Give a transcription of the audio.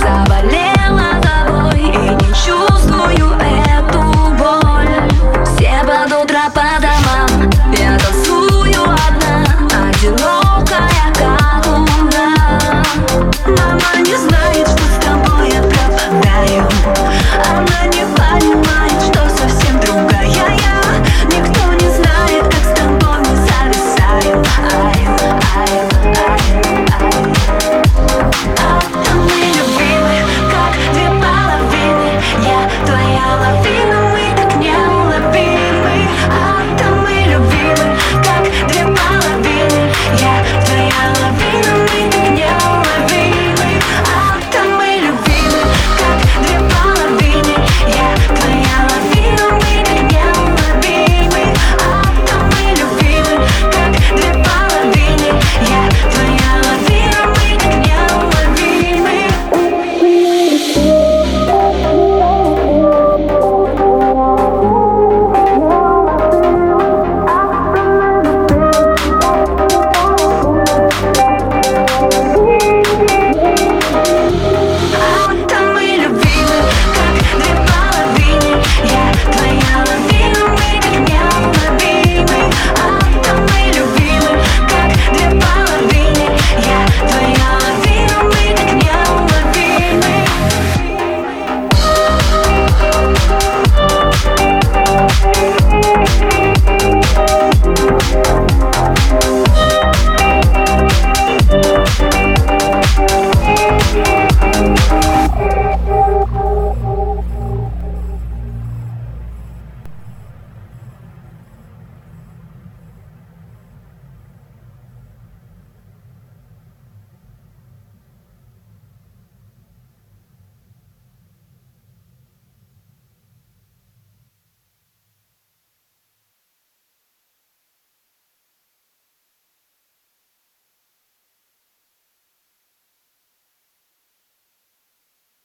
Zabalé